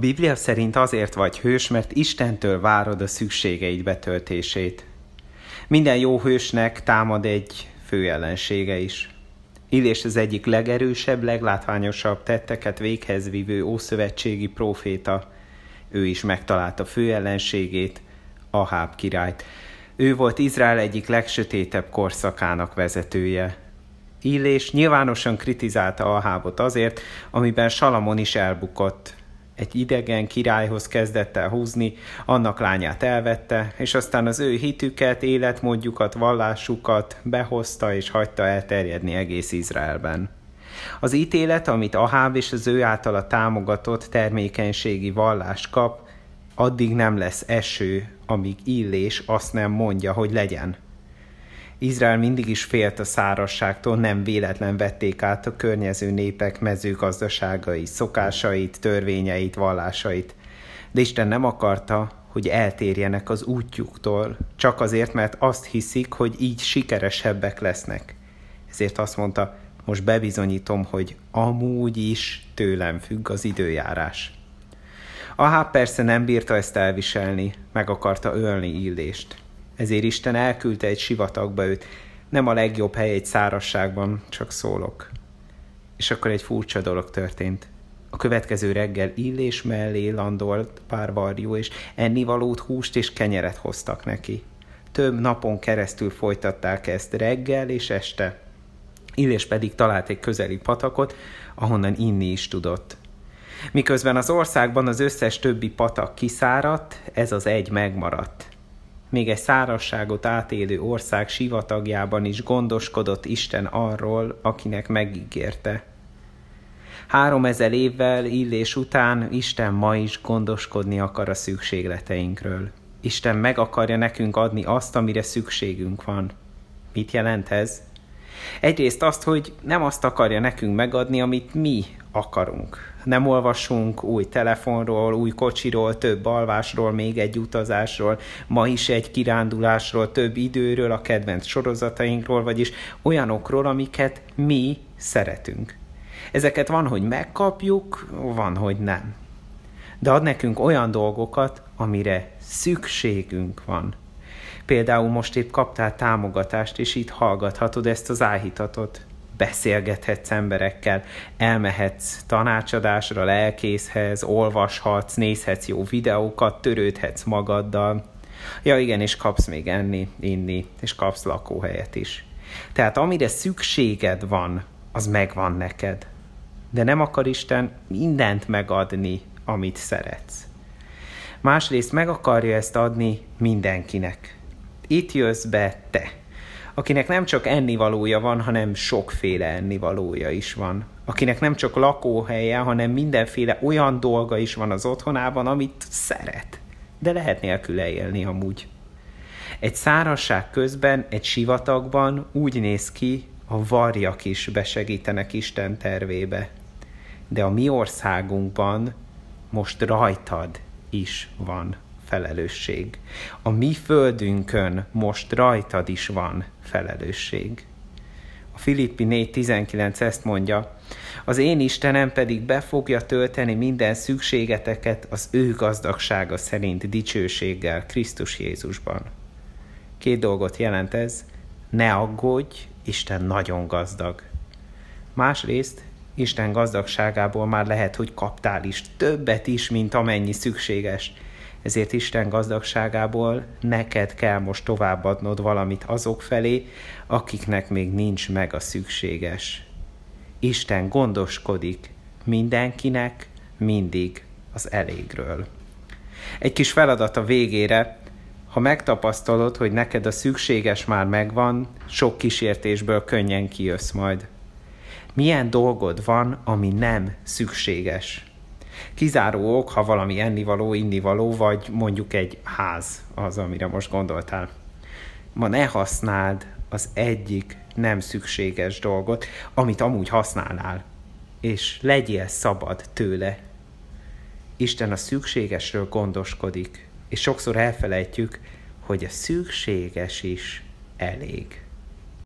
Biblia szerint azért vagy hős, mert Istentől várod a szükségeid betöltését. Minden jó hősnek támad egy fő ellensége is. Illés az egyik legerősebb, leglátványosabb tetteket véghez vívő ószövetségi próféta. Ő is megtalálta fő ellenségét, Aháb királyt. Ő volt Izrael egyik legsötétebb korszakának vezetője. Illés nyilvánosan kritizálta Ahábot azért, amiben Salamon is elbukott, egy idegen királyhoz kezdett el húzni, annak lányát elvette, és aztán az ő hitüket, életmódjukat, vallásukat behozta és hagyta elterjedni egész Izraelben. Az ítélet, amit Aháb és az ő általa támogatott termékenységi vallás kap, addig nem lesz eső, amíg Illés azt nem mondja, hogy legyen. Izrael mindig is félt a szárasságtól, nem véletlen vették át a környező népek mezőgazdaságai, szokásait, törvényeit, vallásait. De Isten nem akarta, hogy eltérjenek az útjuktól, csak azért, mert azt hiszik, hogy így sikeresebbek lesznek. Ezért azt mondta, most bebizonyítom, hogy amúgy is tőlem függ az időjárás. Ahá persze nem bírta ezt elviselni, meg akarta ölni Illést ezért Isten elküldte egy sivatagba őt. Nem a legjobb hely egy szárasságban, csak szólok. És akkor egy furcsa dolog történt. A következő reggel illés mellé landolt pár varjú, és ennivalót, húst és kenyeret hoztak neki. Több napon keresztül folytatták ezt reggel és este. Illés pedig talált egy közeli patakot, ahonnan inni is tudott. Miközben az országban az összes többi patak kiszáradt, ez az egy megmaradt. Még egy szárasságot átélő ország sivatagjában is gondoskodott Isten arról, akinek megígérte. Három ezer évvel illés után Isten ma is gondoskodni akar a szükségleteinkről. Isten meg akarja nekünk adni azt, amire szükségünk van. Mit jelent ez? Egyrészt azt, hogy nem azt akarja nekünk megadni, amit mi akarunk. Nem olvasunk új telefonról, új kocsiról, több alvásról, még egy utazásról, ma is egy kirándulásról, több időről, a kedvenc sorozatainkról, vagyis olyanokról, amiket mi szeretünk. Ezeket van, hogy megkapjuk, van, hogy nem. De ad nekünk olyan dolgokat, amire szükségünk van. Például most épp kaptál támogatást, és itt hallgathatod ezt az áhítatot beszélgethetsz emberekkel, elmehetsz tanácsadásra, lelkészhez, olvashatsz, nézhetsz jó videókat, törődhetsz magaddal. Ja igen, és kapsz még enni, inni, és kapsz lakóhelyet is. Tehát amire szükséged van, az megvan neked. De nem akar Isten mindent megadni, amit szeretsz. Másrészt meg akarja ezt adni mindenkinek. Itt jössz be te akinek nem csak ennivalója van, hanem sokféle ennivalója is van. Akinek nem csak lakóhelye, hanem mindenféle olyan dolga is van az otthonában, amit szeret. De lehet nélküle élni amúgy. Egy szárasság közben, egy sivatagban úgy néz ki, a varjak is besegítenek Isten tervébe. De a mi országunkban most rajtad is van felelősség. A mi földünkön most rajtad is van felelősség. A Filippi 4.19 ezt mondja, az én Istenem pedig be fogja tölteni minden szükségeteket az ő gazdagsága szerint dicsőséggel Krisztus Jézusban. Két dolgot jelent ez, ne aggódj, Isten nagyon gazdag. Másrészt Isten gazdagságából már lehet, hogy kaptál is többet is, mint amennyi szükséges, ezért Isten gazdagságából neked kell most továbbadnod valamit azok felé, akiknek még nincs meg a szükséges. Isten gondoskodik mindenkinek, mindig az elégről. Egy kis feladat a végére, ha megtapasztalod, hogy neked a szükséges már megvan, sok kísértésből könnyen kijössz majd. Milyen dolgod van, ami nem szükséges? Kizáró ok, ha valami ennivaló, innivaló, vagy mondjuk egy ház az, amire most gondoltál. Ma ne használd az egyik nem szükséges dolgot, amit amúgy használnál, és legyél szabad tőle. Isten a szükségesről gondoskodik, és sokszor elfelejtjük, hogy a szükséges is elég.